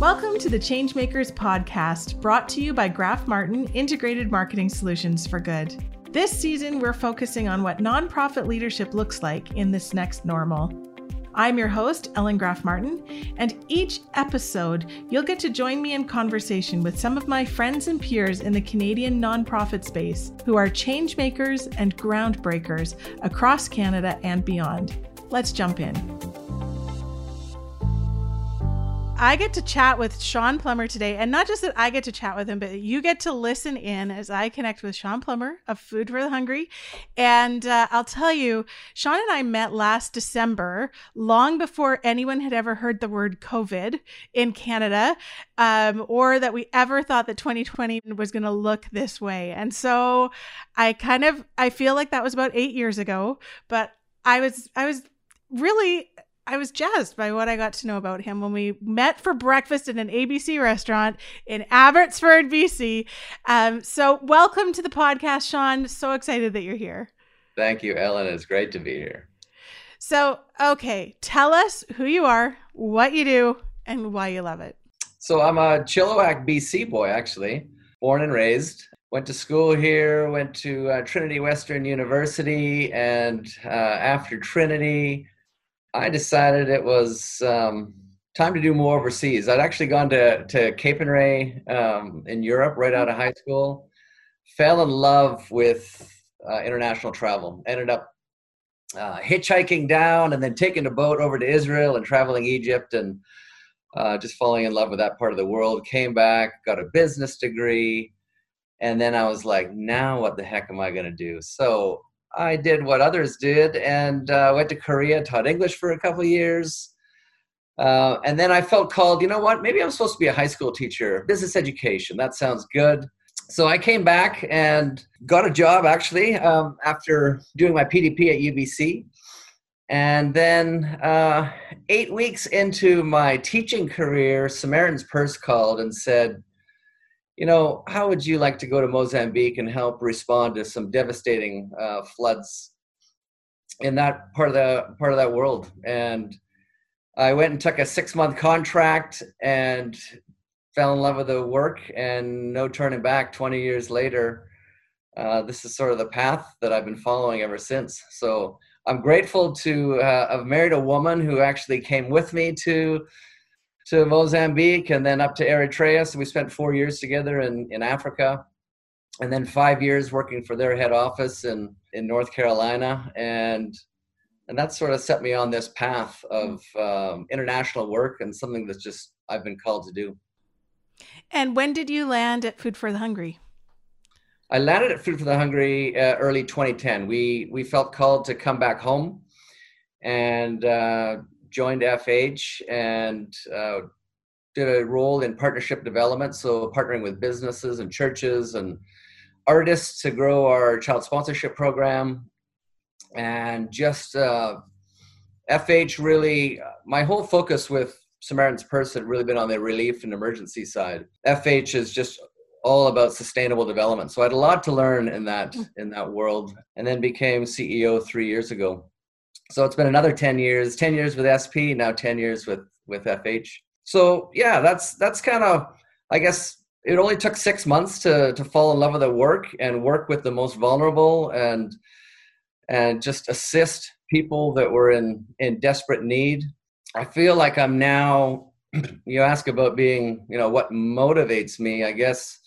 Welcome to the Changemakers podcast, brought to you by Graf Martin Integrated Marketing Solutions for Good. This season, we're focusing on what nonprofit leadership looks like in this next normal. I'm your host, Ellen Graf Martin, and each episode, you'll get to join me in conversation with some of my friends and peers in the Canadian nonprofit space who are change makers and groundbreakers across Canada and beyond. Let's jump in. I get to chat with Shawn Plummer today, and not just that I get to chat with him, but you get to listen in as I connect with Shawn Plummer of Food for the Hungry. And uh, I'll tell you, Shawn and I met last December, long before anyone had ever heard the word COVID in Canada, um, or that we ever thought that 2020 was going to look this way. And so I kind of I feel like that was about eight years ago, but I was I was really I was jazzed by what I got to know about him when we met for breakfast in an ABC restaurant in Abbotsford, BC. Um, so, welcome to the podcast, Shawn. So excited that you're here. Thank you, Ellen. It's great to be here. So, okay, tell us who you are, what you do, and why you love it. So, I'm a Chilliwack, BC boy, actually, born and raised. Went to school here, went to uh, Trinity Western University, and uh, after Trinity, I decided it was um, time to do more overseas. I'd actually gone to, to Capernwray um, in Europe right out of high school, fell in love with uh, international travel, ended up uh, hitchhiking down and then taking a boat over to Israel and traveling Egypt and uh, just falling in love with that part of the world. Came back, got a business degree, and then I was like, now what the heck am I going to do? So I did what others did and uh, went to Korea, taught English for a couple years. Uh, and then I felt called, you know what, maybe I'm supposed to be a high school teacher, business education. That sounds good. So I came back and got a job actually um, after doing my PDP at UBC. And then uh, eight weeks into my teaching career, Samaritan's Purse called and said, you know, how would you like to go to Mozambique and help respond to some devastating uh, floods in that part of the part of that world? And I went and took a six month contract and fell in love with the work, and no turning back. Twenty years later, uh, this is sort of the path that I've been following ever since. So I'm grateful to uh, have married a woman who actually came with me to to Mozambique and then up to Eritrea. So we spent four years together in, in Africa and then five years working for their head office in, in North Carolina. And, and that sort of set me on this path of um, international work and something that's just I've been called to do. And when did you land at Food for the Hungry? I landed at Food for the Hungry uh, early 2010. We we felt called to come back home, and uh, joined FH and uh, did a role in partnership development, so partnering with businesses and churches and artists to grow our child sponsorship program. And just uh, FH really, my whole focus with Samaritan's Purse had really been on the relief and emergency side. FH is just all about sustainable development. So I had a lot to learn in that in that world, and then became CEO three years ago so it's been another 10 years 10 years with sp now 10 years with with fh so yeah that's that's kind of i guess it only took six months to to fall in love with the work and work with the most vulnerable and and just assist people that were in in desperate need. I feel like i'm now you ask about being you know what motivates me i guess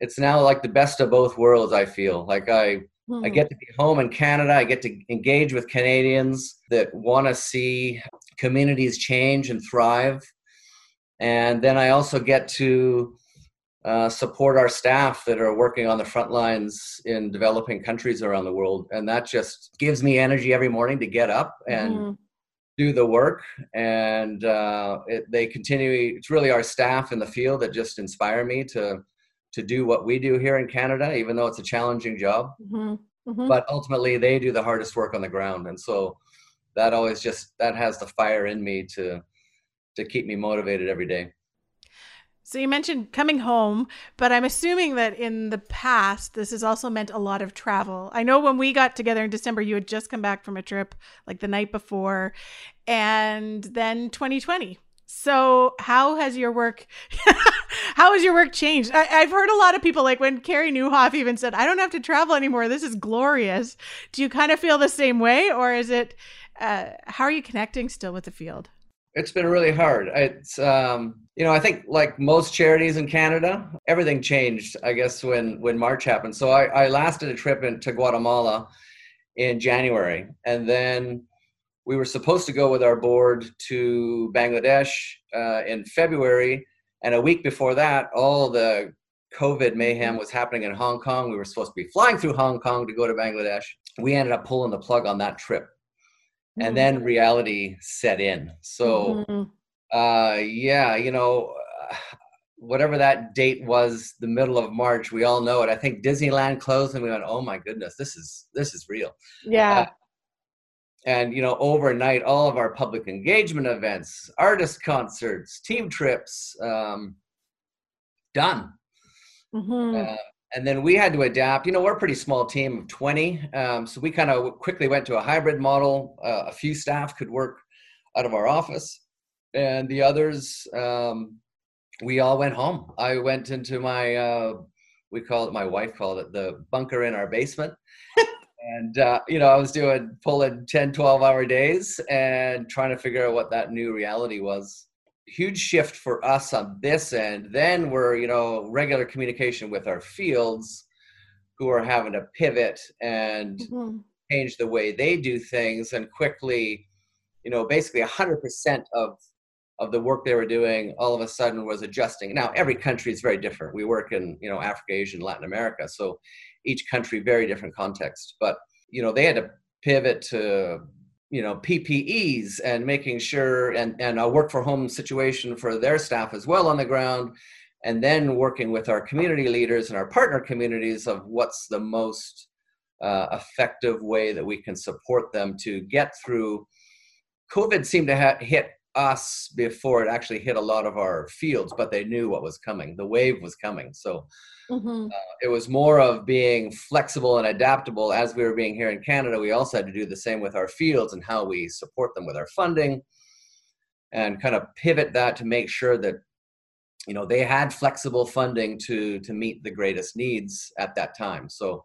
it's now like the best of both worlds i feel. Like i Mm-hmm. I get to be home in Canada. I get to engage with Canadians that want to see communities change and thrive. And then I also get to uh, support our staff that are working on the front lines in developing countries around the world. And that just gives me energy every morning to get up and mm-hmm. do the work. And uh, it, they continue, it's really our staff in the field that just inspire me to to do what we do here in Canada, even though it's a challenging job. Mm-hmm. Mm-hmm. But ultimately, they do the hardest work on the ground, and so that always just that has the fire in me to to keep me motivated every day. So you mentioned coming home, but I'm assuming that in the past this has also meant a lot of travel. I know when we got together in December you had just come back from a trip like the night before and then 2020 So, how has your work how has your work changed? I, have heard a lot of people like when Carey Nieuwhof even said, "I don't have to travel anymore. This is glorious." Do you kind of feel the same way, or is it? Uh, how are you connecting still with the field? It's been really hard. It's um, you know I think like most charities in Canada, everything changed. I guess when when March happened. So I, I lasted a trip into Guatemala in January, and then we were supposed to go with our board to Bangladesh uh, in February, and a week before that, all the COVID mayhem was happening in Hong Kong. We were supposed to be flying through Hong Kong to go to Bangladesh. We ended up pulling the plug on that trip, mm-hmm. and then reality set in. So, mm-hmm. uh, yeah, you know. whatever that date was the middle of march we all know it i think disneyland closed and we went oh my goodness this is this is real yeah uh, and you know overnight all of our public engagement events artist concerts team trips um, done. Mm-hmm. uh, and then we had to adapt. You know we're a pretty small team of 20 um, so we kind of quickly went to a hybrid model. Uh, a few staff could work out of our office and the others um, we all went home. I went into my uh, we call it my wife called it the bunker in our basement and uh, you know i was doing pulling 10 12 hour days and trying to figure out what that new reality was. Huge shift for us on this end. Then we're you know regular communication with our fields who are having to pivot and mm-hmm. change the way they do things and quickly you know basically 100% of of the work they were doing all of a sudden was adjusting. Now every country is very different. We work in you know africa asia and latin america. So each country very different context. But you know they had to pivot to you know ppes and making sure and and a work for home situation for their staff as well on the ground and then working with our community leaders and our partner communities of what's the most uh, effective way that we can support them to get through. Covid seemed to ha- hit us before it actually hit a lot of our fields but they knew what was coming the wave was coming so Mm-hmm. Uh, it was more of being flexible and adaptable as we were being here in Canada. We also had to do the same with our fields and how we support them with our funding and kind of pivot that to make sure that you know they had flexible funding to to meet the greatest needs at that time so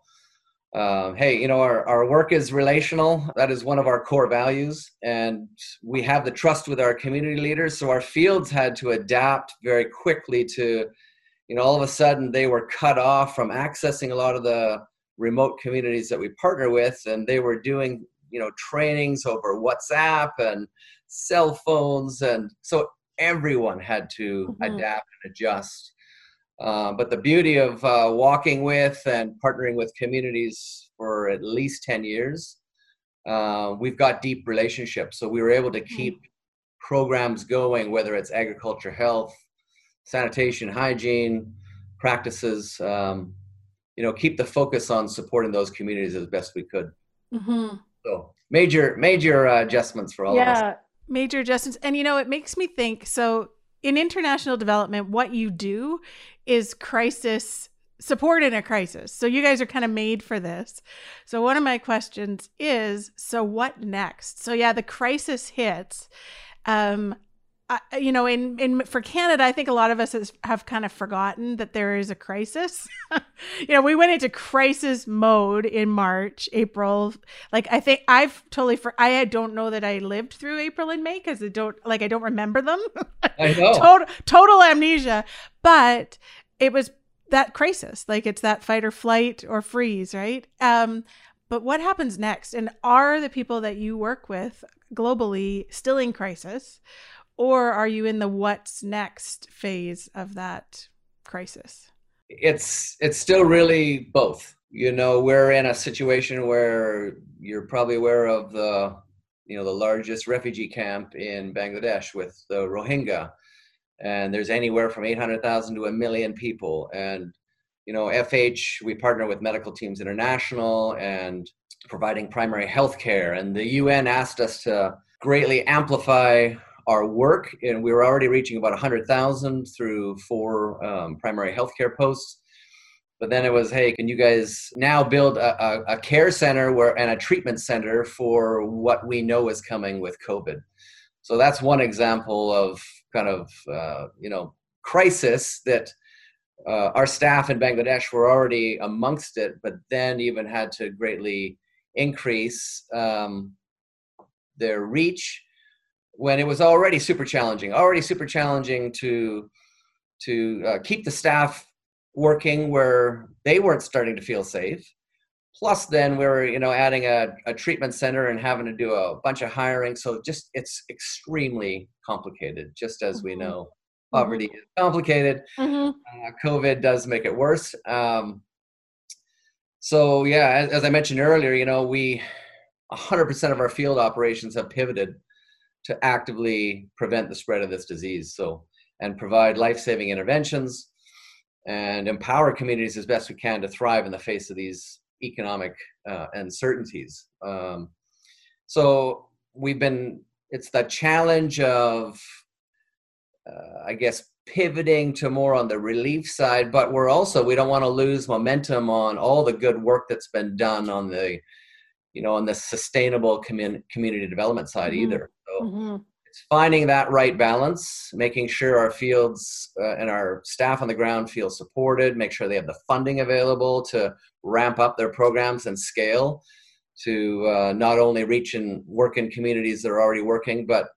uh, hey you know our, our work is relational. That is one of our core values. And we have the trust with our community leaders. So our fields had to adapt very quickly to you know all of a sudden they were cut off from accessing a lot of the remote communities that we partner with. And they were doing you know trainings over whatsapp and cell phones. And so everyone had to mm-hmm. adapt and adjust uh, but the beauty of uh, walking with and partnering with communities for at least 10 years uh, we've got deep relationships so we were able to mm-hmm. keep programs going whether it's agriculture health sanitation, hygiene practices. Um, you know, keep the focus on supporting those communities as best we could. Mm-hmm. So major, major uh, adjustments for all yeah, of us. Yeah, major adjustments. And you know, it makes me think. So in international development, what you do is crisis support in a crisis. So you guys are kind of made for this. So one of my questions is, so what next? So yeah, the crisis hits. Um, you know, in in for Canada, I think a lot of us has, have kind of forgotten that there is a crisis. you know, we went into crisis mode in March, April. Like I think I've totally for I don't know that I lived through April and May because I don't like I don't remember them. I know total total amnesia. But it was that crisis, like it's that fight or flight or freeze, right? Um, but what happens next? And are the people that you work with globally still in crisis? Or are you in the what's next phase of that crisis? It's it's still really both. You know we're in a situation where you're probably aware of the you know the largest refugee camp in bangladesh with the rohingya and there's anywhere from 800000 to a million people. And you know fh we partner with medical teams international and providing primary health care and the un asked us to greatly amplify our work, and we were already reaching about 100,000 through four um, primary healthcare posts. But then it was, hey, can you guys now build a, a, a care center where and a treatment center for what we know is coming with COVID? So that's one example of kind of uh, you know crisis that uh, our staff in Bangladesh were already amongst it, but then even had to greatly increase um, their reach when it was already super challenging. Already super challenging to to uh, keep the staff working where they weren't starting to feel safe. Plus, then we were you know adding a, a treatment center and having to do a bunch of hiring. So just it's extremely complicated, just as we mm-hmm. know Mm-hmm. poverty mm-hmm. is complicated. Mm-hmm. Uh, COVID does make it worse. Um, so yeah, as, as, I mentioned earlier, you know, we 100% of our field operations have pivoted to actively prevent the spread of this disease. So and provide life-saving interventions and empower communities as best we can to thrive in the face of these economic uh, uncertainties. Um, so we've been it's the challenge of uh, I guess pivoting to more on the relief side, but we're also we don't want to lose momentum on all the good work that's been done on the you know on the sustainable commun- community development side mm-hmm. either. So mm-hmm. it's finding that right balance, making sure our fields uh, and our staff on the ground feel supported, make sure they have the funding available to ramp up their programs and scale to uh, not only reach and work in communities that are already working, but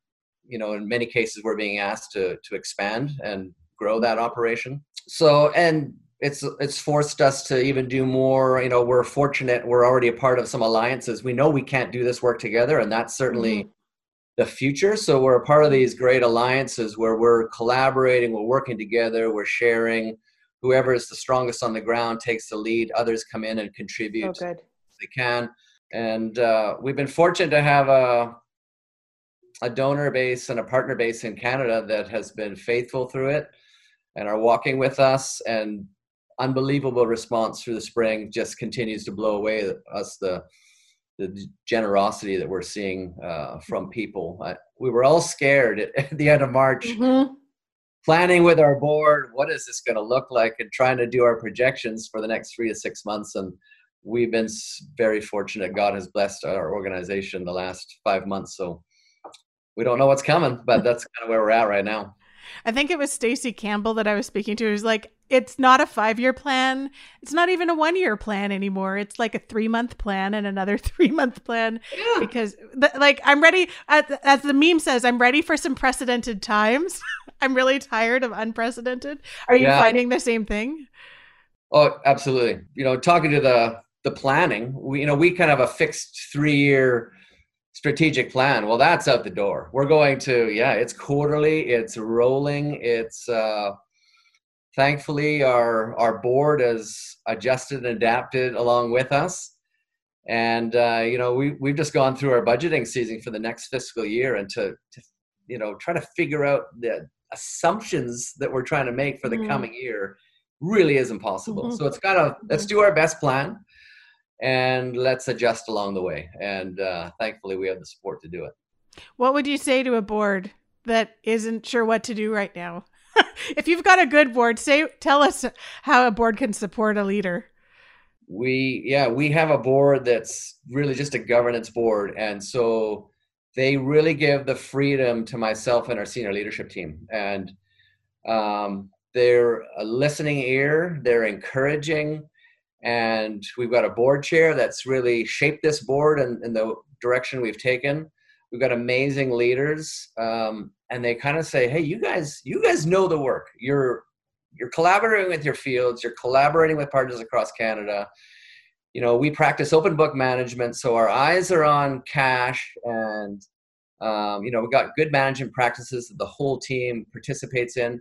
you know in many cases we're being asked to to expand and grow that operation so and it's it's forced us to even do more you know we're fortunate we're already a part of some alliances we know we can't do this work together and that's certainly mm-hmm. the future so we're a part of these great alliances where we're collaborating we're working together we're sharing whoever is the strongest on the ground takes the lead others come in and contribute oh, good. they can and uh, we've been fortunate to have a a donor base and a partner base in Canada that has been faithful through it and are walking with us and unbelievable response through the spring just continues to blow away us the the generosity that we're seeing uh, from people. I, we were all scared at, at the end of March, mm-hmm. planning with our board, what is this going to look like, and trying to do our projections for the next three to six months. And we've been very fortunate. God has blessed our organization the last five months. So we don't know what's coming, but that's kind of where we're at right now. I think it was Stacy Campbell that I was speaking to. Who's like, it's not a five year plan. It's not even a one year plan anymore. It's like a three month plan and another three month plan yeah. because, like, I'm ready. As the meme says, I'm ready for some precedented times. I'm really tired of unprecedented. Are you yeah. finding the same thing? Oh, absolutely. You know, talking to the the planning, we you know we kind of a fixed three year strategic plan well that's out the door we're going to yeah it's quarterly it's rolling it's uh thankfully our our board has adjusted and adapted along with us and uh you know we we've just gone through our budgeting season for the next fiscal year and to, to you know try to figure out the assumptions that we're trying to make for the mm-hmm. coming year really is impossible mm-hmm. so it's got to let's do our best plan and let's adjust along the way. And uh, thankfully, we have the support to do it. What would you say to a board that isn't sure what to do right now? if you've got a good board, say tell us how a board can support a leader. We yeah, we have a board that's really just a governance board, and so they really give the freedom to myself and our senior leadership team, and um, they're a listening ear. They're encouraging and we've got a board chair that's really shaped this board and in, the direction we've taken we've got amazing leaders um, and they kind of say hey you guys you guys know the work. You're you're collaborating with your fields. You're collaborating with partners across canada. You know we practice open book management so our eyes are on cash and um, you know we've got good management practices that the whole team participates in.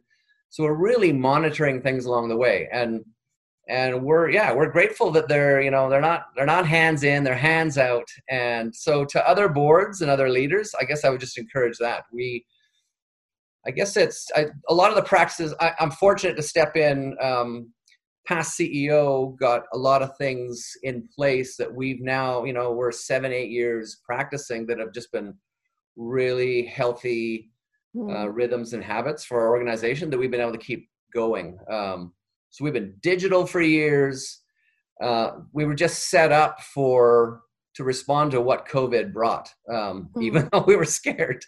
So we're really monitoring things along the way. And and we're yeah we're grateful that they're you know they're not they're not hands in they're hands out. And so to other boards and other leaders i guess i would just encourage that. We i guess it's I, a lot of the practices I, am fortunate to step in um, past ceo got a lot of things in place that we've now you know we're seven eight years practicing that have just been really healthy uh, hmm. rhythms and habits for our organization that we've been able to keep going. Um, so we've been digital for years. Uh, we were just set up for to respond to what COVID brought, um, mm-hmm. even though we were scared.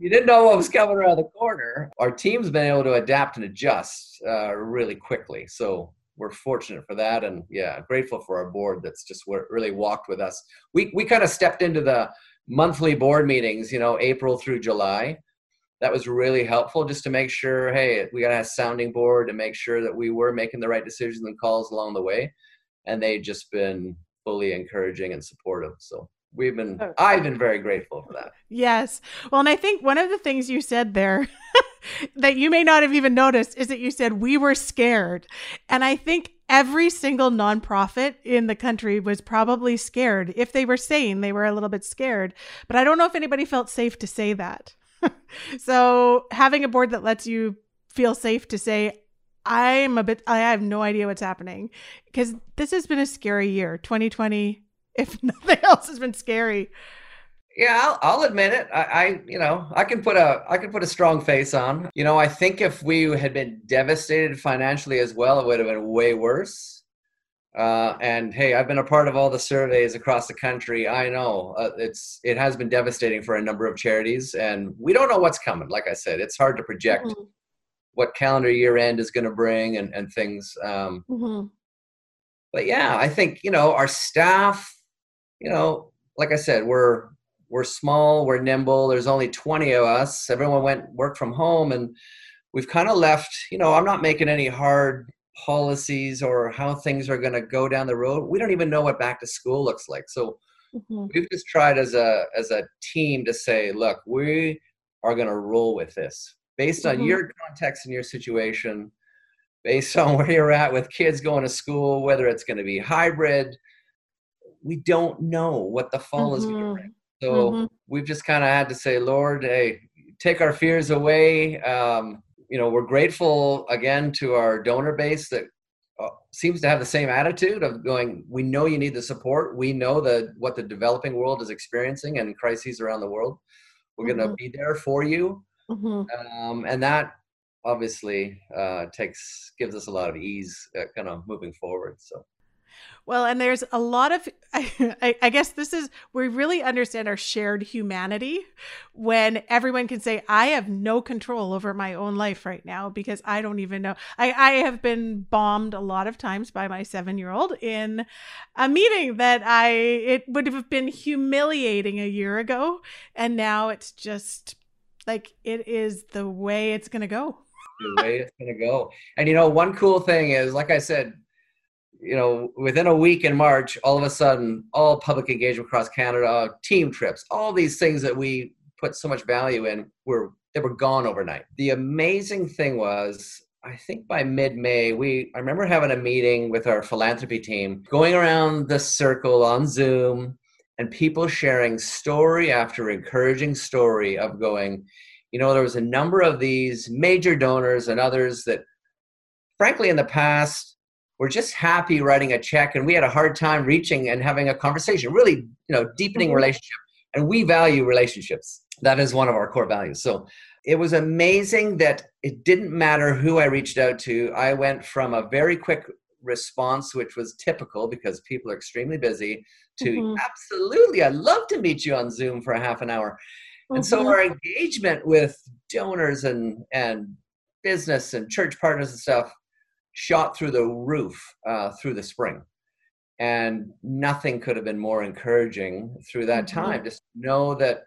you didn't know what was coming around the corner. Our team's been able to adapt and adjust uh, really quickly. So we're fortunate for that, and yeah, grateful for our board that's just really walked with us. We we kind of stepped into the monthly board meetings, you know, April through July. That was really helpful just to make sure, hey, we got a sounding board to make sure that we were making the right decisions and calls along the way. And they've just been fully encouraging and supportive. So we've been oh. I've been very grateful for that. Yes. Well, and I think one of the things you said there that you may not have even noticed is that you said we were scared. And I think every single nonprofit in the country was probably scared. If they were sane, they were a little bit scared. But I don't know if anybody felt safe to say that. so having a board that lets you feel safe to say I'm a bit I have no idea what's happening because this has been a scary year. 2020 if nothing else has been scary. Yeah, I'll, I'll admit it. I, I, you know, I can put a, I can put a strong face on. You know, I think if we had been devastated financially as well, it would have been way worse. Uh, and hey, I've been a part of all the surveys across the country. I know uh, it's, it has been devastating for a number of charities, and we don't know what's coming. Like I said, it's hard to project mm-hmm. what calendar year end is going to bring and and things. Um, mm-hmm. But yeah, I think you know our staff. You know, like I said, we're we're small, we're nimble. There's only 20 of us. Everyone went work from home, and we've kind of left. You know, I'm not making any hard policies or how things are going to go down the road. We don't even know what back to school looks like. So mm-hmm. we've just tried as a as a team to say, look, we are going to roll with this based on mm-hmm. your context and your situation, based on where you're at with kids going to school, whether it's going to be hybrid. We don't know what the fall mm-hmm. is going to bring. So mm-hmm. we've just kind of had to say, Lord, hey, take our fears away. Um, you know, we're grateful again to our donor base that uh, seems to have the same attitude of going, we know you need the support. We know that what the developing world is experiencing and crises around the world. We're mm-hmm. going to be there for you. Mm-hmm. Um, and that obviously uh, takes gives us a lot of ease uh, kind of moving forward. So well, and there's a lot of, I, I, guess this is, we really understand our shared humanity when everyone can say, I have no control over my own life right now because I don't even know. I, I have been bombed a lot of times by my seven year old in a meeting that I, it would have been humiliating a year ago. And now it's just like, it is the way it's going to go. the way it's going to go. And you know, one cool thing is, like I said, you know, within a week in March, all of a sudden, all public engagement across Canada, uh, team trips, all these things that we put so much value in were they were gone overnight. The amazing thing was, I think by mid-May, we I remember having a meeting with our philanthropy team, going around the circle on Zoom, and people sharing story after encouraging story of going, you know, there was a number of these major donors and others that, frankly, in the past we're just happy writing a check and we had a hard time reaching and having a conversation really you know deepening mm-hmm. relationship and we value relationships that is one of our core values so it was amazing that it didn't matter who i reached out to i went from a very quick response which was typical because people are extremely busy to mm-hmm. absolutely i'd love to meet you on zoom for a half an hour mm-hmm. and so mm-hmm. our engagement with donors and and business and church partners and stuff shot through the roof uh, through the spring. And nothing could have been more encouraging through that mm-hmm. time. Just know that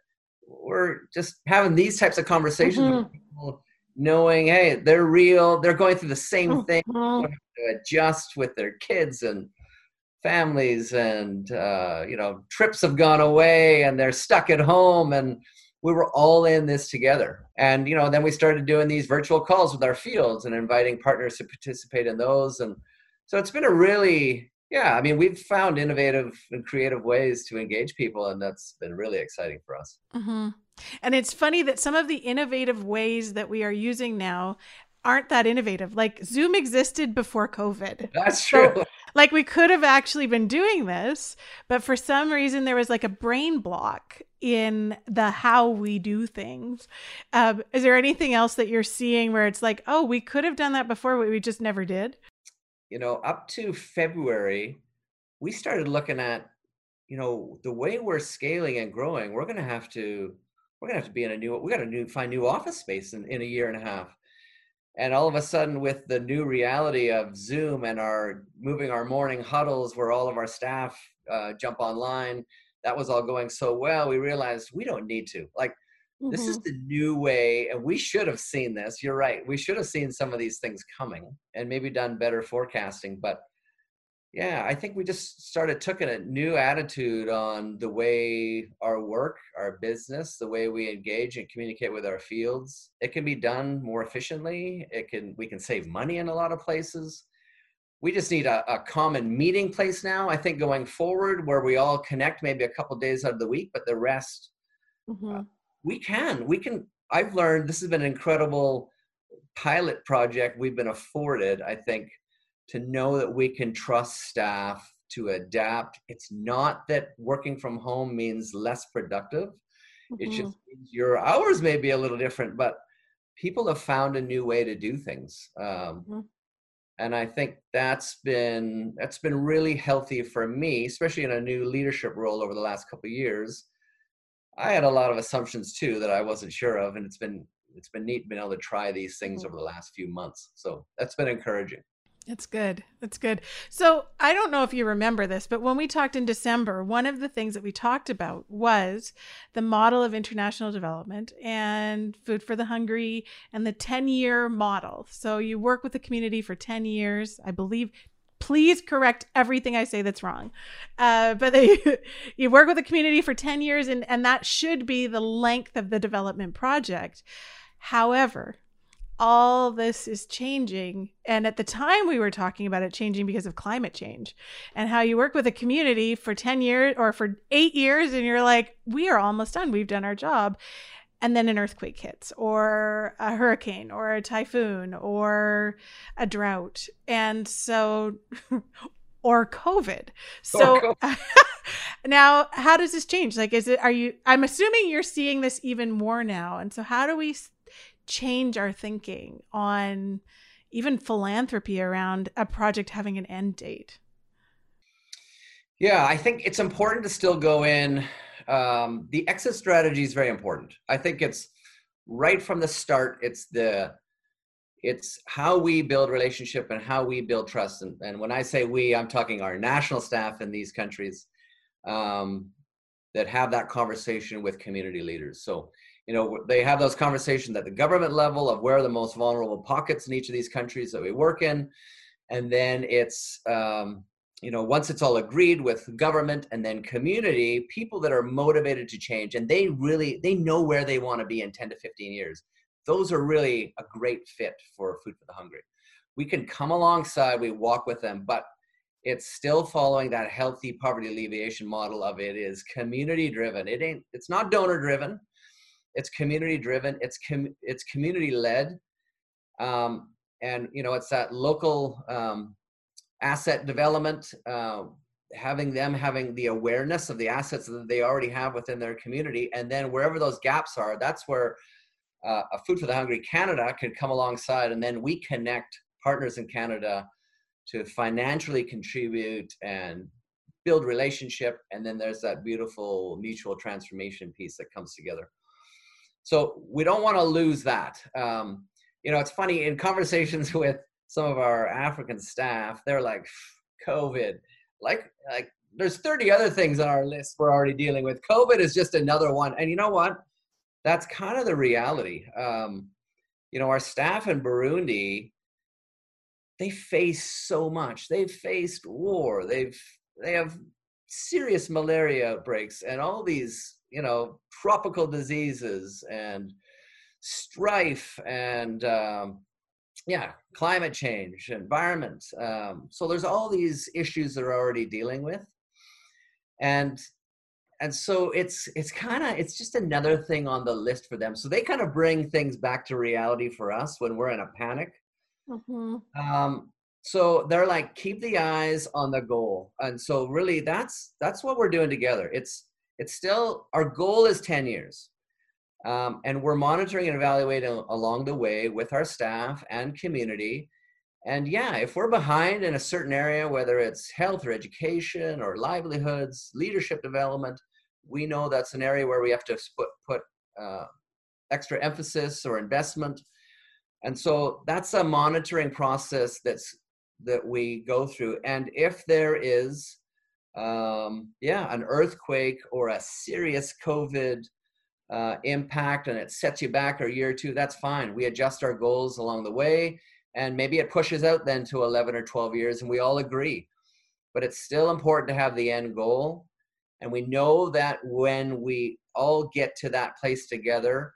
we're just having these types of conversations mm-hmm. with people, knowing, hey, they're real, they're going through the same thing, mm-hmm. to adjust with their kids and families, and uh, you know, trips have gone away and they're stuck at home and we were all in this together. And you know, then we started doing these virtual calls with our fields and inviting partners to participate in those. And so it's been a really yeah, I mean, we've found innovative and creative ways to engage people, and that's been really exciting for us. Mm-hmm. And it's funny that some of the innovative ways that we are using now aren't that innovative. Like Zoom existed before COVID. That's true. So, like we could have actually been doing this, but for some reason there was like a brain block in the how we do things. Um, is there anything else that you're seeing where it's like, oh, we could have done that before, but we just never did? You know, up to February, we started looking at you know, the way we're scaling and growing, we're going to have to, we're going to have to be in a new, we got to new, find new office space in, in a year and a half. And all of a sudden, with the new reality of Zoom and our moving our morning huddles where all of our staff uh, jump online, that was all going so well. We realized we don't need to. Like, mm-hmm. this is mm-hmm. the new way, and we should have seen this. You're right. We should have seen some of these things coming and maybe done better forecasting. But yeah i think we just started taking a new attitude on the way our work our business the way we engage and communicate with our fields. It can be done more efficiently. It can we can save money in a lot of places. We just need a, a common meeting place now i think going forward where we all connect maybe a couple days out of the week but the rest mm-hmm. uh, we can we can i've learned this has been an incredible pilot project we've been afforded i think to know that we can trust staff to adapt. It's not that working from home means less productive. Mm-hmm. It just means your hours may be a little different, but people have found a new way to do things. Um, mm-hmm. And I think that's been that's been really healthy for me, especially in a new leadership role over the last couple of years. I had a lot of assumptions too that I wasn't sure of, and it's been it's been neat being able to try these things mm-hmm. over the last few months. So that's been encouraging. That's good. That's good. So, I don't know if you remember this, but when we talked in December, one of the things that we talked about was the model of international development and food for the hungry and the 10 year model. So, you work with the community for 10 years, I believe. Please correct everything I say that's wrong. Uh, but they, you work with the community for 10 years, and, and that should be the length of the development project. However, all this is changing. And at the time, we were talking about it changing because of climate change and how you work with a community for 10 years or for eight years, and you're like, we are almost done. We've done our job. And then an earthquake hits, or a hurricane, or a typhoon, or a drought. And so, or COVID. So, now how does this change? Like, is it, are you, I'm assuming you're seeing this even more now. And so, how do we change our thinking on even philanthropy around a project having an end date? Yeah, I think it's important to still go in. Um, the exit strategy is very important. I think it's right from the start. It's the it's how we build relationship and how we build trust. And, and when I say we, I'm talking our national staff in these countries um, that have that conversation with community leaders. So you know they have those conversations at the government level of where are the most vulnerable pockets in each of these countries that we work in. And then it's um, you know once it's all agreed with government and then community people that are motivated to change and they really they know where they want to be in 10 to 15 years. Those are really a great fit for food for the hungry. We can come alongside we walk with them but it's still following that healthy poverty alleviation model of it is community driven it ain't it's not donor driven it's community driven it's com- it's community led um, and you know it's that local um, asset development uh, having them having the awareness of the assets that they already have within their community and then wherever those gaps are that's where uh, a food for the hungry canada can come alongside and then we connect partners in canada to financially contribute and build relationship and then there's that beautiful mutual transformation piece that comes together so we don't want to lose that. Um, you know, it's funny in conversations with some of our African staff, they're like, COVID, like, like there's 30 other things on our list we're already dealing with. COVID is just another one. And you know what? That's kind of the reality. Um, you know, our staff in Burundi, they face so much. They've faced war. They've they have serious malaria outbreaks and all these you know tropical diseases and strife and um, yeah climate change environment um, so there's all these issues they're already dealing with. And and so it's it's kind of it's just another thing on the list for them. So they kind of bring things back to reality for us when we're in a panic. Mm-hmm. um, so they're like keep the eyes on the goal. And so really that's that's what we're doing together. It's it's still our goal is 10 years um, and we're monitoring and evaluating along the way with our staff and community And yeah, if we're behind in a certain area, whether it's health or education or livelihoods, leadership development, we know that's an area where we have to put, put uh, extra emphasis or investment. And so that's a monitoring process that's that we go through. And if there is, um, yeah, an earthquake or a serious COVID uh, impact and it sets you back a year or two, that's fine. We adjust our goals along the way and maybe it pushes out then to 11 or 12 years and we all agree but it's still important to have the end goal and we know that when we all get to that place together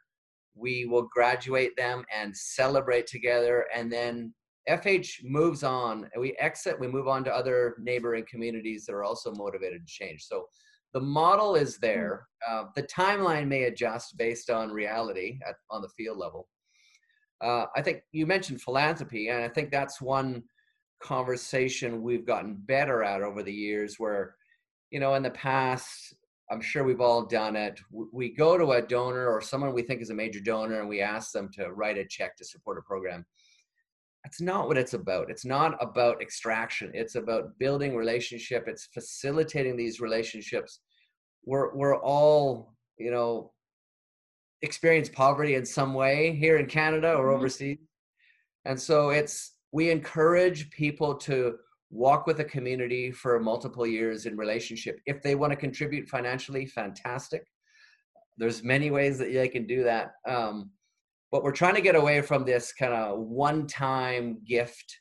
we will graduate them and celebrate together and then fh moves on and we exit we move on to other neighboring communities that are also motivated to change so the model is hmm. there uh, the timeline may adjust based on reality at, on the field level uh, I think you mentioned philanthropy, and I think that's one conversation we've gotten better at over the years. Where, you know, in the past, I'm sure we've all done it. We go to a donor or someone we think is a major donor, and we ask them to write a check to support a program. That's not what it's about. It's not about extraction. It's about building relationship. It's facilitating these relationships. We're we're all, you know, experience poverty in some way here in Canada or mm-hmm. overseas. And so it's we encourage people to walk with a community for multiple years in relationship. If they want to contribute financially, fantastic. There's many ways that they can do that. Um, but we're trying to get away from this kind of one-time gift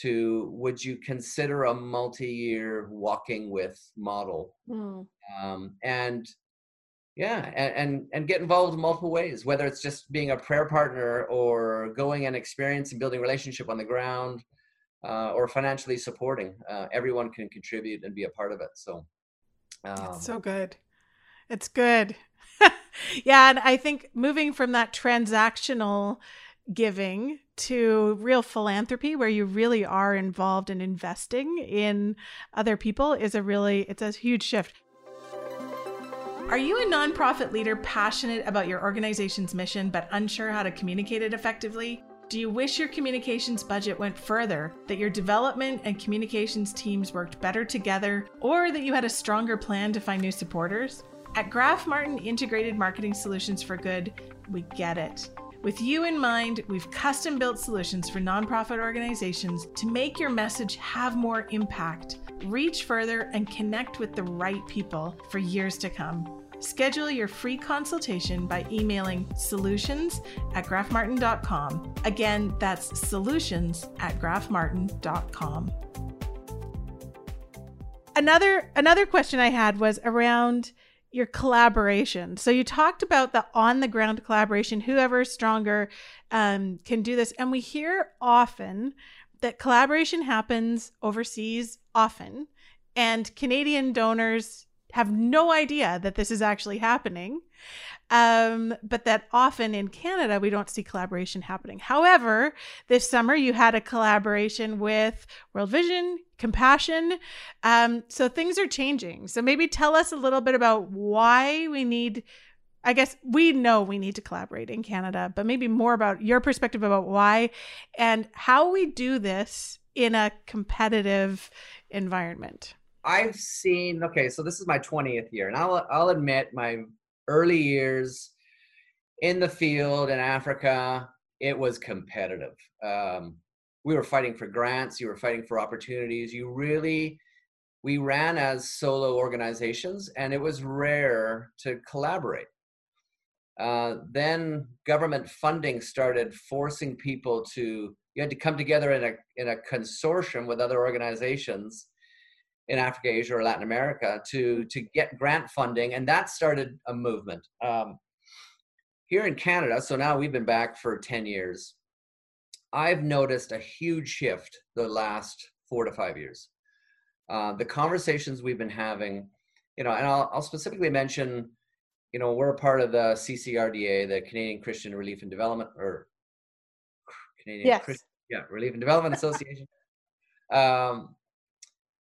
to would you consider a multi-year walking with model? Mm. um, and yeah and, and, and get involved in multiple ways whether it's just being a prayer partner or going and experiencing building relationship on the ground uh, or financially supporting uh, everyone can contribute and be a part of it so um, it's so good. It's good yeah and i think moving from that transactional giving to real philanthropy where you really are involved in investing in other people is a really it's a huge shift are you a nonprofit leader passionate about your organization's mission but unsure how to communicate it effectively? Do you wish your communications budget went further, that your development and communications teams worked better together, or that you had a stronger plan to find new supporters? At Graf Martin Integrated Marketing Solutions for Good, we get it. With you in mind, we've custom built solutions for nonprofit organizations to make your message have more impact, reach further, and connect with the right people for years to come. Schedule your free consultation by emailing solutions at grafmartin.com. Again, that's solutions at grafmartin.com. Another another question I had was around your collaboration. So you talked about the on the ground collaboration. Whoever is stronger um, can do this, and we hear often that collaboration happens overseas often, and Canadian donors have no idea that this is actually happening. Um, but that often in Canada, we don't see collaboration happening. However, this summer you had a collaboration with World Vision, Compassion. Um, so things are changing. So maybe tell us a little bit about why we need. I guess we know we need to collaborate in Canada, but maybe more about your perspective about why and how we do this in a competitive environment. I've seen okay, so this is my 20th year, and I'll I'll admit my early years in the field in Africa, it was competitive. Um, we were fighting for grants, you were fighting for opportunities. You really, we ran as solo organizations, and it was rare to collaborate. Uh, then government funding started forcing people to you had to come together in a in a consortium with other organizations in Africa, Asia, or Latin America to to get grant funding, and that started a movement. Um, here in Canada, so now we've been back for ten years. I've noticed a huge shift the last four to five years. Uh, the conversations we've been having, you know, and I'll, I'll specifically mention, you know, we're a part of the CCRDA, the Canadian Christian Relief and Development, or Canadian yes. Christ, yeah, Relief and Development Association. Um,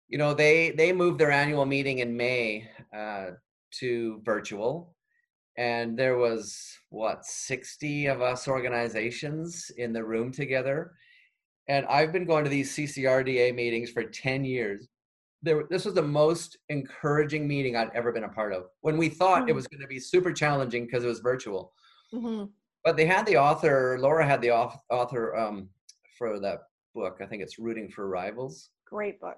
you know they they moved their annual meeting in may uh, to virtual and there was what 60 of us organizations in the room together and I've been going to these CCRDA meetings for 10 years. There, this was the most encouraging meeting I'd ever been a part of. When we thought mm-hmm. it was going to be super challenging because it was virtual, mm-hmm. but they had the author. Laura had the author um, for that book. I think it's "Rooting for Rivals." Great book.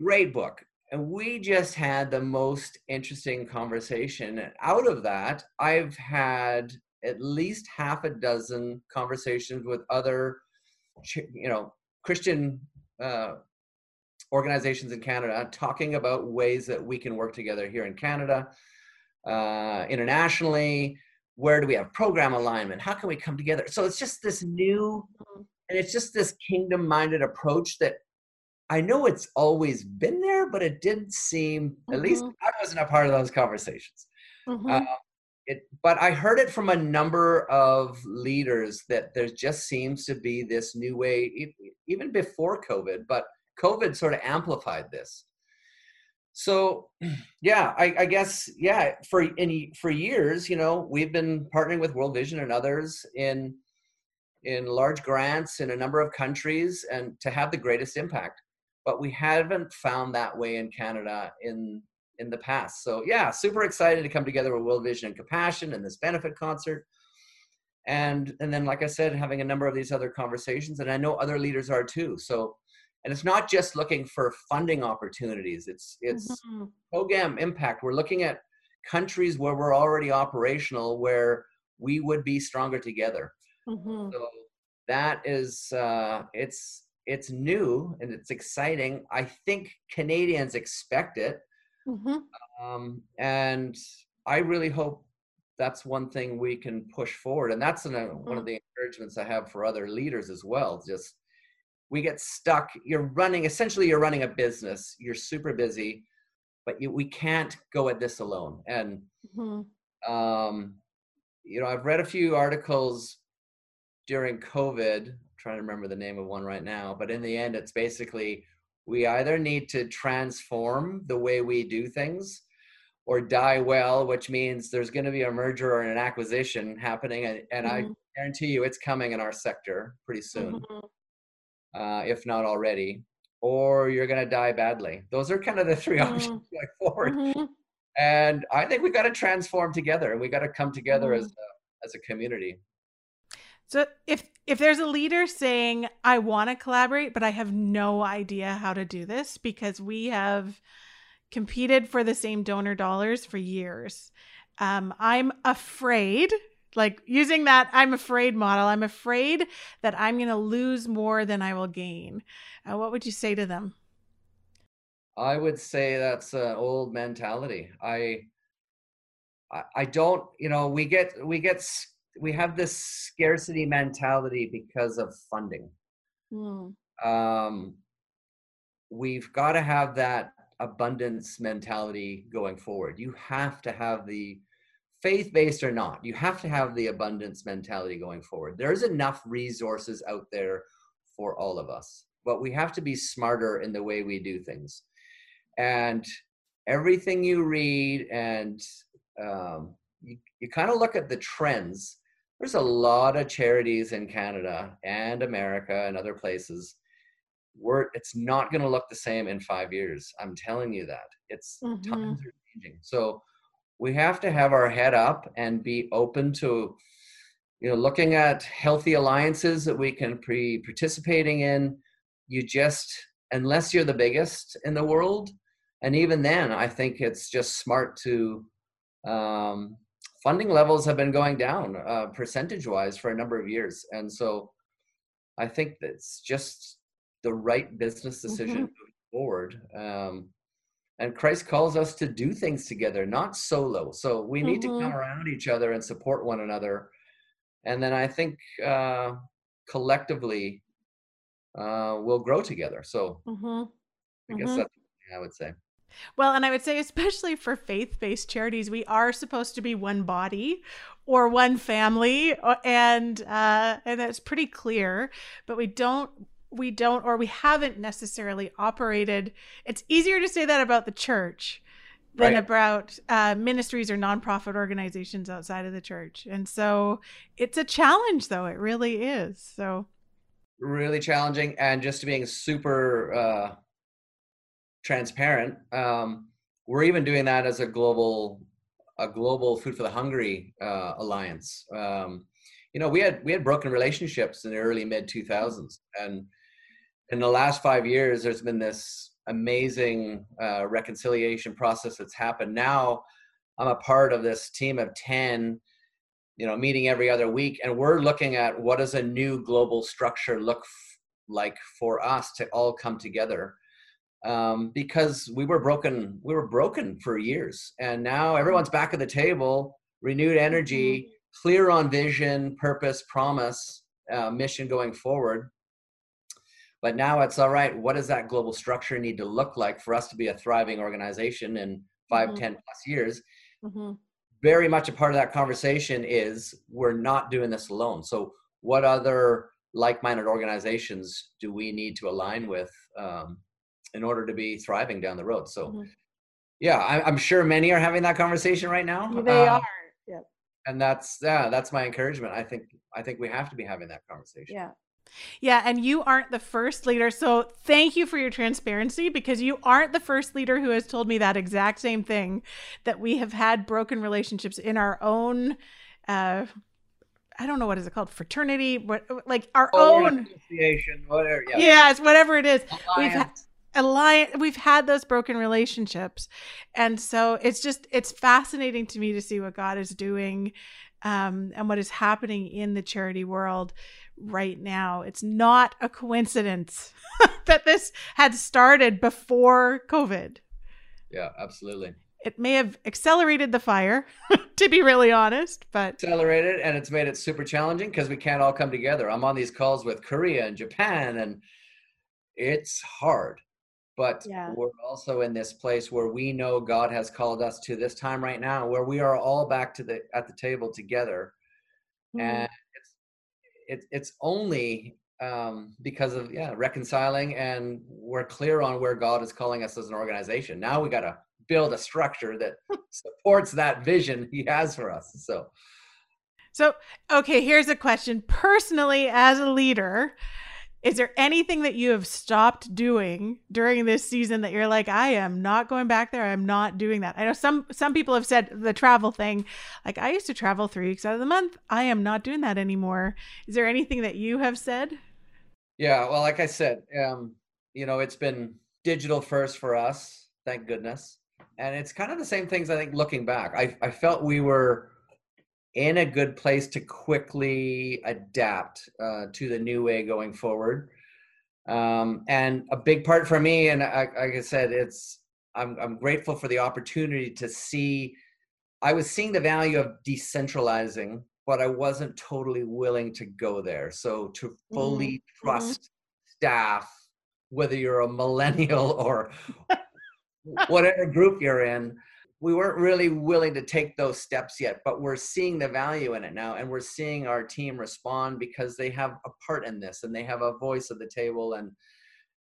Great book. And we just had the most interesting conversation. And out of that, I've had at least half a dozen conversations with other you know Christian uh, organizations in Canada talking about ways that we can work together here in Canada, uh, internationally. Where do we have program alignment? How can we come together? So it's just this new, mm-hmm. and it's just this kingdom minded approach that I know it's always been there, but it didn't seem, mm-hmm. at least mm-hmm. I wasn't a part of those conversations. Mm-hmm. Uh, it but i heard it from a number of leaders that there just seems to be this new way even before covid but covid sort of amplified this so yeah i, I guess yeah for any for years you know we've been partnering with world vision and others in in large grants in a number of countries and to have the greatest impact but we haven't found that way in canada in in the past. So yeah, super excited to come together with World Vision and Compassion and this benefit concert. And and then like I said, having a number of these other conversations, and I know other leaders are too. So and it's not just looking for funding opportunities. It's it's mm-hmm. program impact. We're looking at countries where we're already operational where we would be stronger together. Mm-hmm. So that is uh, it's it's new and it's exciting. I think Canadians expect it. Mm-hmm. Um, and I really hope that's one thing we can push forward. And that's an, mm-hmm. one of the encouragements I have for other leaders as well. Just we get stuck. You're running, essentially, you're running a business, you're super busy, but you, we can't go at this alone. And, mm-hmm. um, you know, I've read a few articles during COVID, trying to remember the name of one right now, but in the end, it's basically we either need to transform the way we do things or die well, which means there's going to be a merger or an acquisition happening. And, and mm-hmm. I guarantee you it's coming in our sector pretty soon, mm-hmm. uh, if not already, or you're going to die badly. Those are kind of the 3 mm-hmm. options going forward. Mm-hmm. And I think we've got to transform together and we've got to come together as, mm-hmm. a, as a community. So if if there's a leader saying I want to collaborate but I have no idea how to do this because we have competed for the same donor dollars for years. Um, I'm afraid, like using that I'm afraid model, I'm afraid that I'm going to lose more than I will gain. Uh, what would you say to them? I would say that's an old mentality. I, I, don't, you know, we get we get we have this scarcity mentality because of funding. Mm. Um, we've got to have that abundance mentality going forward. You have to have the faith based or not, you have to have the abundance mentality going forward. There's enough resources out there for all of us, but we have to be smarter in the way we do things. And everything you read and um, you, you kind of look at the trends there's a lot of charities in Canada and America and other places where it's not going to look the same in five years. I'm telling you that. It's mm-hmm. times are changing. So we have to have our head up and be open to you know looking at healthy alliances that we can be participating in you just unless you're the biggest in the world and even then i think it's just smart to um, funding levels have been going down uh, percentage wise for a number of years. And so I think that's just the right business decision mm-hmm. moving forward. Um, and Christ calls us to do things together, not solo. So we need mm-hmm. to come around each other and support one another. And then I think uh, collectively uh, we'll grow together. So mm-hmm. I guess mm-hmm. that's I would say. Well, and I would say, especially for faith based charities, we are supposed to be one body or one family, uh, and uh, and that's pretty clear. But we don't, we don't, or we haven't necessarily operated. It's easier to say that about the church than right. about uh, ministries or nonprofit organizations outside of the church, and so it's a challenge, though it really is. So really challenging and just being super uh, transparent. Um, we're even doing that as a global a global food for the hungry uh, alliance. Um, you know we had we had broken relationships in the early mid 2000s and in the last five years there's been this amazing uh, reconciliation process that's happened. Now i'm a part of this team of 10 you know meeting every other week and we're looking at what does a new global structure look f- like for us to all come together um, because we were broken we were broken for years and now everyone's back at the table renewed energy mm-hmm. clear on vision purpose promise uh, mission going forward but now it's all right what does that global structure need to look like for us to be a thriving organization in 5 mm-hmm. 10 plus years mm-hmm. very much a part of that conversation is we're not doing this alone so what other like-minded organizations do we need to align with um, in order to be thriving down the road. So, mm-hmm. yeah, I, am sure many are having that conversation right now. They uh, are. Yep. And that's yeah, that's my encouragement. I think I think we have to be having that conversation. Yeah. Yeah, and you aren't the first leader. So thank you for your transparency because you aren't the first leader who has told me that exact same thing that we have had broken relationships in our own uh I don't know what is it called fraternity what like our oh, own association whatever yeah. yes whatever it is Alliance. we've had alliance we've had those broken relationships. And so it's just it's fascinating to me to see what god is doing um, and what is happening in the charity world right now. It's not a coincidence that this had started before covid. Yeah absolutely. It may have accelerated the fire to be really honest but accelerated and it's made it super challenging because we can't all come together. I'm on these calls with korea and japan and it's hard but yeah. we're also in this place where we know God has called us to this time right now where we are all back to the at the table together mm-hmm. and it's it, it's only um, because of yeah reconciling and we're clear on where God is calling us as an organization now we got to build a structure that supports that vision he has for us so so okay here's a question personally as a leader is there anything that you have stopped doing during this season that you're like, I am not going back there. I'm not doing that. I know some some people have said the travel thing, like I used to travel three weeks out of the month. I am not doing that anymore. Is there anything that you have said? Yeah, well, like I said, um, you know, it's been digital first for us, thank goodness. And it's kind of the same things I think looking back. I, I felt we were in a good place to quickly adapt uh, to the new way going forward. Um, and a big part for me, and I, like I said, it's I'm I'm grateful for the opportunity to see. I was seeing the value of decentralizing, but I wasn't totally willing to go there. So to fully mm-hmm. trust staff, whether you're a millennial or whatever group you're in, we weren't really willing to take those steps yet, but we're seeing the value in it now, and we're seeing our team respond because they have a part in this and they have a voice at the table, and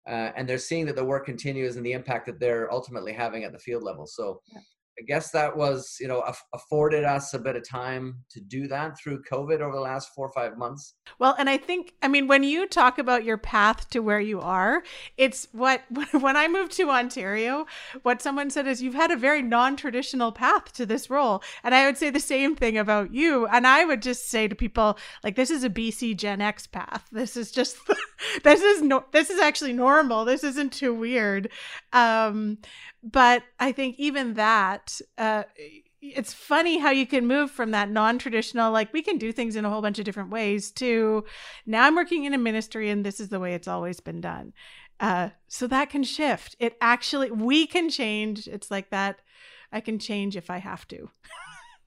uh, and they're seeing that the work continues and the impact that they're ultimately having at the field level. So, yeah. I guess that was, you know, afforded us a bit of time to do that through COVID over the last four or five months. Well, and I think, I mean, when you talk about your path to where you are, it's what, when I moved to Ontario, what someone said is you've had a very non traditional path to this role. And I would say the same thing about you. And I would just say to people, like, this is a BC Gen X path. This is just, this is no, this is actually normal. This isn't too weird. Um, but I think even that, uh, it's funny how you can move from that non-traditional like we can do things in a whole bunch of different ways to now i'm working in a ministry and this is the way it's always been done. Uh, so that can shift. It actually we can change. It's like that i can change if i have to.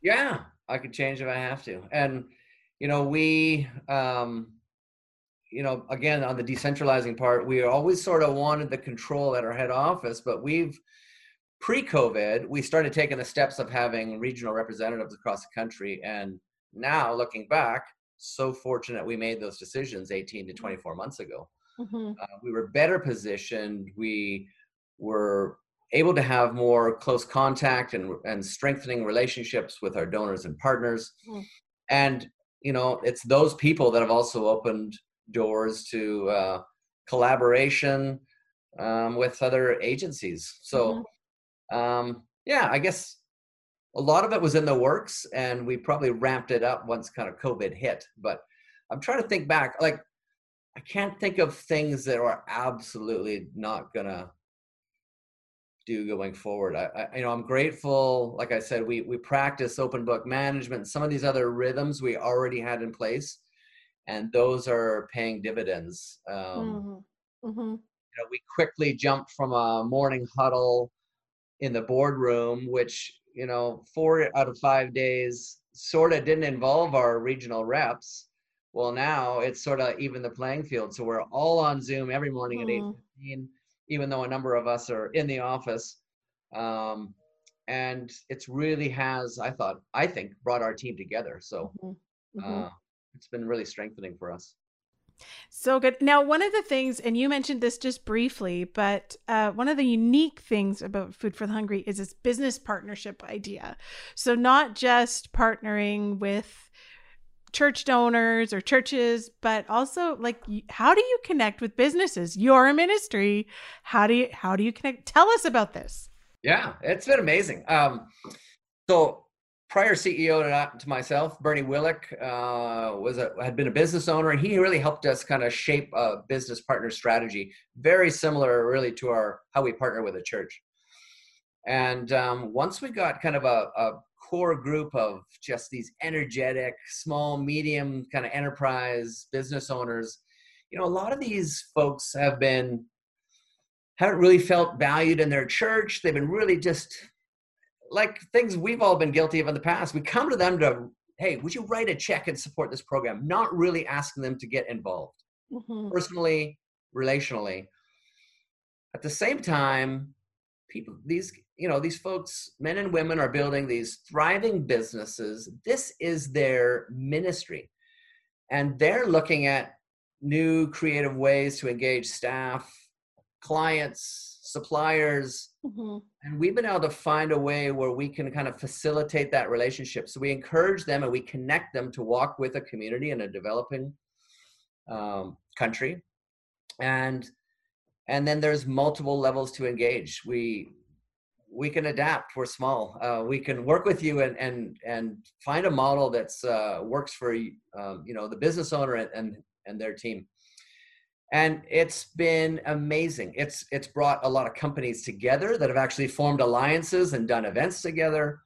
Yeah i can change if i have to. And you know we um you know again on the decentralizing part we always sort of wanted the control at our head office but we've pre-COVID, we started taking the steps of having regional representatives across the country. And now looking back, so fortunate we made those decisions 18 to 24 months ago. Mm-hmm. Uh, we were better positioned. We were able to have more close contact and, and strengthening relationships with our donors and partners. Mm. And, you know, it's those people that have also opened doors to uh, collaboration um, with other agencies. So, mm-hmm. Um, yeah, I guess a lot of it was in the works, and we probably ramped it up once kind of COVID hit. But I'm trying to think back, like I can't think of things that are absolutely not gonna do going forward. I, I, you know, I'm grateful. Like I said, we we practice open book management. Some of these other rhythms we already had in place, and those are paying dividends. Um, mm-hmm. Mm-hmm. You know, we quickly jumped from a morning huddle in the boardroom, which you know, four out of five days sort of didn't involve our regional reps. Well, now it's sort of even the playing field. So we're all on Zoom every morning mm-hmm. at 8 even though a number of us are in the office. Um, and it's really has, I thought, I think, brought our team together. So mm-hmm. Mm-hmm. Uh, it's been really strengthening for us. So good. Now, one of the things, and you mentioned this just briefly, but uh, one of the unique things about Food for the Hungry is this business partnership idea. So, not just partnering with church donors or churches, but also like how do you connect with businesses? You're a ministry. How do you how do you connect? Tell us about this. Yeah, it's been amazing. Um, so prior CEO to, to myself, Bernie Willick, uh, was a, had been a business owner, and he really helped us kind of shape a business partner strategy, very similar, really, to our how we partner with a church. And um, once we got kind of a, a core group of just these energetic, small, medium kind of enterprise business owners. You know, a lot of these folks have been haven't really felt valued in their church. They've been really just like things we've all been guilty of in the past. We come to them to, hey, would you write a check and support this program? Not really asking them to get involved mm-hmm. personally, relationally. At the same time, people, these you know these folks men and women are building these thriving businesses this is their ministry and they're looking at new creative ways to engage staff clients suppliers mm-hmm. and we've been able to find a way where we can kind of facilitate that relationship so we encourage them and we connect them to walk with a community in a developing um, country and and then there's multiple levels to engage we we can adapt. We're small. Uh, we can work with you and and and find a model that's uh, works for um, you know the business owner and, and and their team. And it's been amazing. It's it's brought a lot of companies together that have actually formed alliances and done events together.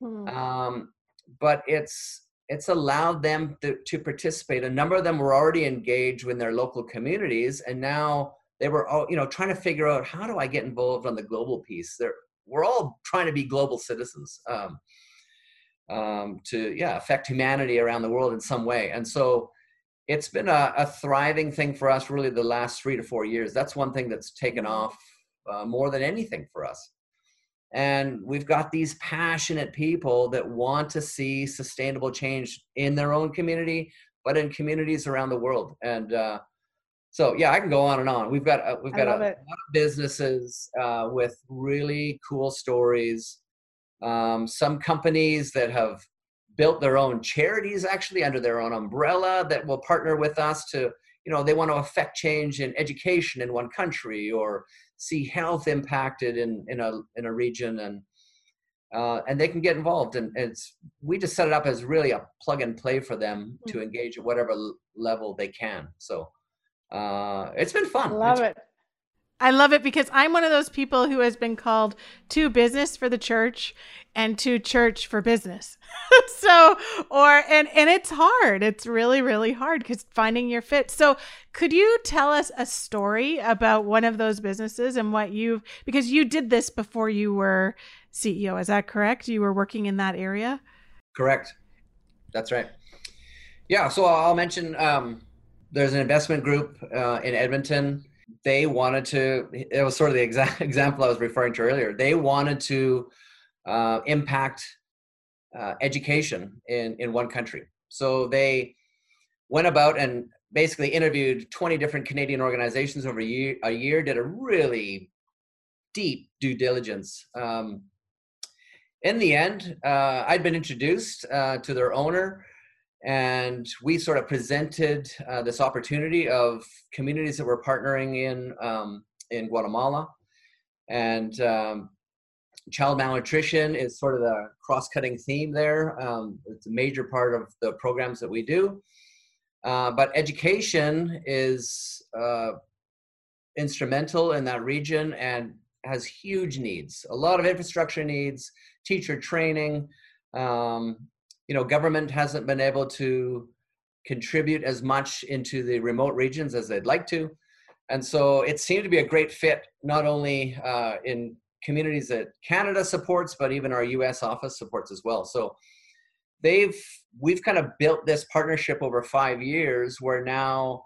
Hmm. Um, but it's it's allowed them to, to participate. A number of them were already engaged in their local communities, and now they were all you know trying to figure out how do I get involved on the global piece. They're we're all trying to be global citizens um, um, to yeah affect humanity around the world in some way and so it's been a, a, thriving thing for us really the last three to four years that's one thing that's taken off uh, more than anything for us and we've got these passionate people that want to see sustainable change in their own community but in communities around the world and uh, so yeah, I can go on and on. We've got uh, we've got a, lot of businesses uh, with really cool stories. Um, some companies that have built their own charities actually under their own umbrella that will partner with us to you know they want to affect change in education in one country or see health impacted in in a in a region and uh, and they can get involved and, and, it's we just set it up as really a plug and play for them mm-hmm. to engage at whatever level they can so uh, it's been fun. Love it's- it. I love it because I'm one of those people who has been called to business for the church and to church for business. so, or and and it's hard. It's really really hard cuz finding your fit. So, could you tell us a story about one of those businesses and what you've because you did this before you were CEO, is that correct? You were working in that area? Correct. That's right. Yeah, so I'll mention um there's an investment group uh, in Edmonton. They wanted to, it was sort of the exact example I was referring to earlier. They wanted to uh, impact uh, education in, in one country. So they went about and basically interviewed 20 different Canadian organizations over a year, a year did a really deep due diligence. Um, in the end, uh, I'd been introduced uh, to their owner and we sort of presented uh, this opportunity of communities that we're partnering in um, in Guatemala, and um, child malnutrition is sort of the cross-cutting theme there. Um, it's a major part of the programs that we do, uh, but education is uh, instrumental in that region and has huge needs. A lot of infrastructure needs, teacher training. Um, you know, government hasn't been able to contribute as much into the remote regions as they'd like to. And so it seemed to be a great fit, not only uh, in communities that Canada supports, but even our US office supports as well. So they've, we've kind of built this partnership over five years where now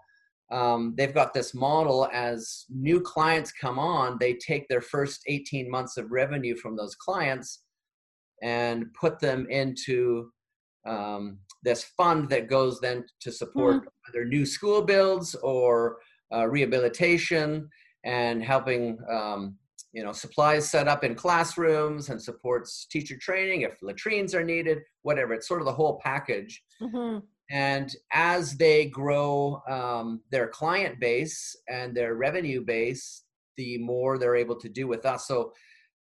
um, they've got this model as new clients come on, they take their first 18 months of revenue from those clients and put them into um, this fund that goes then to support mm-hmm. either new school builds or uh, rehabilitation and helping um, you know supplies set up in classrooms and supports teacher training if latrines are needed whatever it's sort of the whole package mm-hmm. and as they grow um, their client base and their revenue base the more they're able to do with us so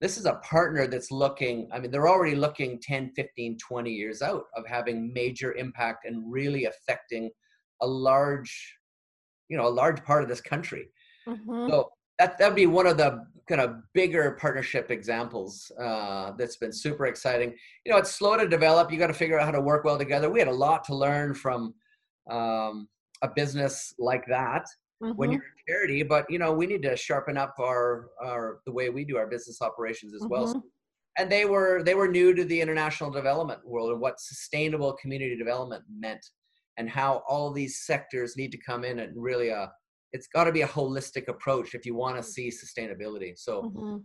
this is a partner that's looking i mean they're already looking 10 15 20 years out of having major impact and really affecting a large you know a large part of this country. Mm-hmm. so that that'd be one of the kind of bigger partnership examples uh, that's been super exciting. You know it's slow to develop. You got to figure out how to work well together. We had a lot to learn from um, a business like that mm-hmm. when you're a charity but you know we need to sharpen up our our the way we do our business operations as mm-hmm. well so, and they were they were new to the international development world and what sustainable community development meant and how all these sectors need to come in and really uh it's got to be a holistic approach if you want to see sustainability so mm-hmm.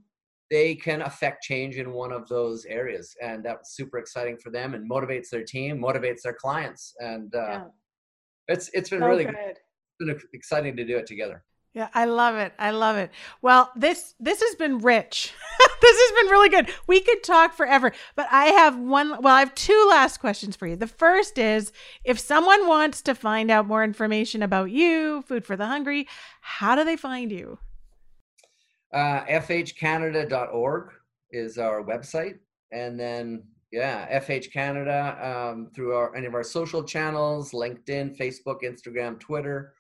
they can affect change in one of those areas and that's super exciting for them and motivates their team motivates their clients and uh, yeah. it's it's been so really good. good been exciting to do it together. Yeah, I love it. I love it. Well, this this has been rich. this has been really good. We could talk forever, but I have one well, I have two last questions for you. The first is if someone wants to find out more information about you, Food for the Hungry, how do they find you? Uh, fhcanada.org is our website. And then, yeah, FH Canada um, through our, any of our social channels LinkedIn, Facebook, Instagram, Twitter.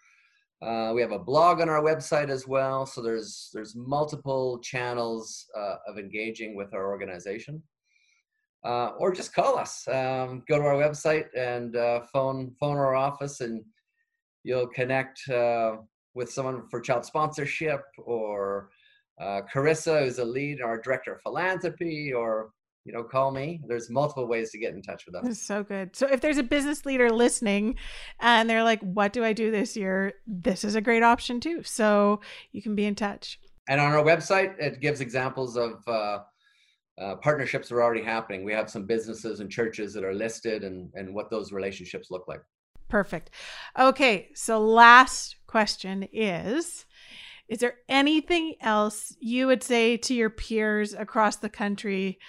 Uh, we have a blog on our website as well, so there's there's multiple channels uh, of engaging with our organization. Uh, or just call us. Um, go to our website and uh, phone phone our office, and you'll connect uh, with someone for child sponsorship, or uh, Carissa, who's a lead, our director of philanthropy, or you know, call me. There's multiple ways to get in touch with us. That's so good. So if there's a business leader listening and they're like, what do I do this year? This is a great option too. So you can be in touch. And on our website, it gives examples of uh, uh, partnerships that are already happening. We have some businesses and churches that are listed and, and what those relationships look like. Perfect. Okay. So last question is, is there anything else you would say to your peers across the country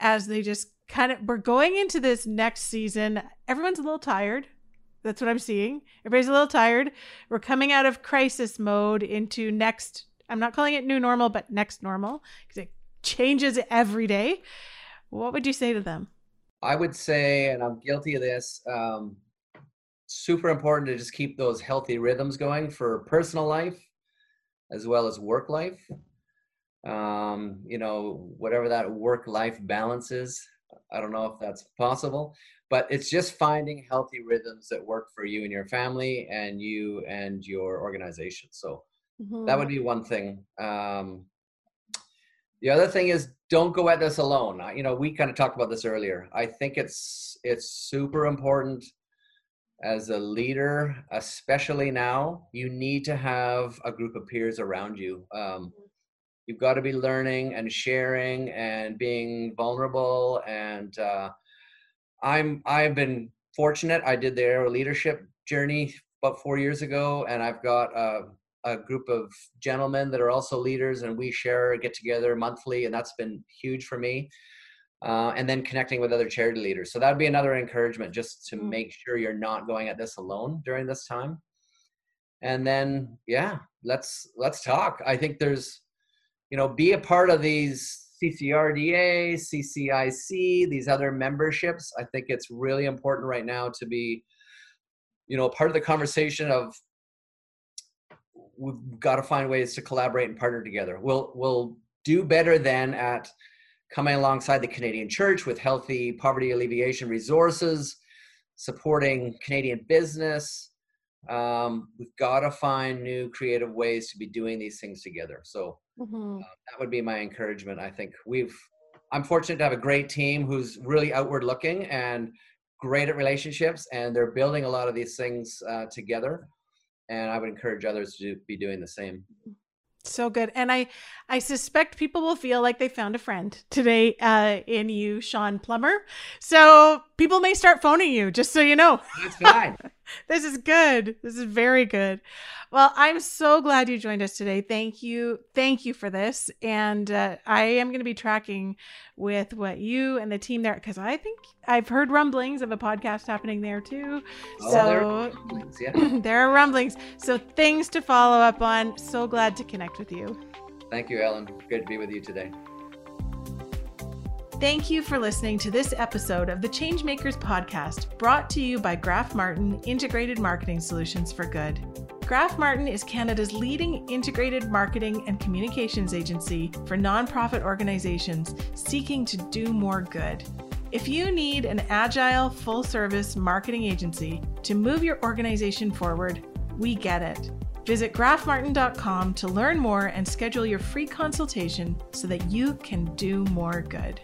as they just kind of we're going into this next season. Everyone's a little tired. That's what I'm seeing. Everybody's a little tired. We're coming out of crisis mode into next. I'm not calling it new normal, but next normal because it changes every day. What would you say to them? I would say, and I'm guilty of this, um, super important to just keep those healthy rhythms going for personal life as well as work life um, you know, whatever that work life balance is. I don't know if that's possible, but it's just finding healthy rhythms that work for you and your family and you and your organization. So mm-hmm. that would be one thing. Um, the other thing is don't go at this alone. You know, we kind of talked about this earlier. I think it's it's super important as a leader, especially now. You need to have a group of peers around you. Um, mm-hmm you've got to be learning and sharing and being vulnerable and uh, i'm i've been fortunate i did the Arrow leadership journey about four years ago and i've got a, a group of gentlemen that are also leaders and we share get together monthly and that's been huge for me uh, and then connecting with other charity leaders. So that would be another encouragement just to Mm. make sure you're not going at this alone during this time. And then, yeah, let's let's talk. I think there's, you know, be a part of these CCRDA, CCIC, these other memberships. I think it's really important right now to be, you know, part of the conversation of we've got to find ways to collaborate and partner together. We'll we'll do better then at coming alongside the Canadian Church with healthy poverty alleviation resources, supporting Canadian business. Um, we've got to find new creative ways to be doing these things together. So Mhm. uh, that would be my encouragement. I think we've. I'm fortunate to have a great team who's really outward looking and great at relationships, and they're building a lot of these things uh, together. And I would encourage others to be doing the same. So good. And I I suspect people will feel like they found a friend today uh, in you, Shawn Plummer. So people may start phoning you, just so you know. That's fine. This is good. This is very good. Well, I'm so glad you joined us today. Thank you. Thank you for this. And uh, I am going to be tracking with what you and the team there, because I think I've heard rumblings of a podcast happening there too. Oh, there so are rumblings, yeah. there are rumblings. So things to follow up on. So glad to connect with you. Thank you, Ellen. Good to be with you today. Thank you for listening to this episode of the Changemakers podcast, brought to you by Graf Martin Integrated Marketing Solutions for Good. Graf Martin is Canada's leading integrated marketing and communications agency for nonprofit organizations seeking to do more good. If you need an agile, full service marketing agency to move your organization forward, we get it. Visit grafmartin.com to learn more and schedule your free consultation so that you can do more good.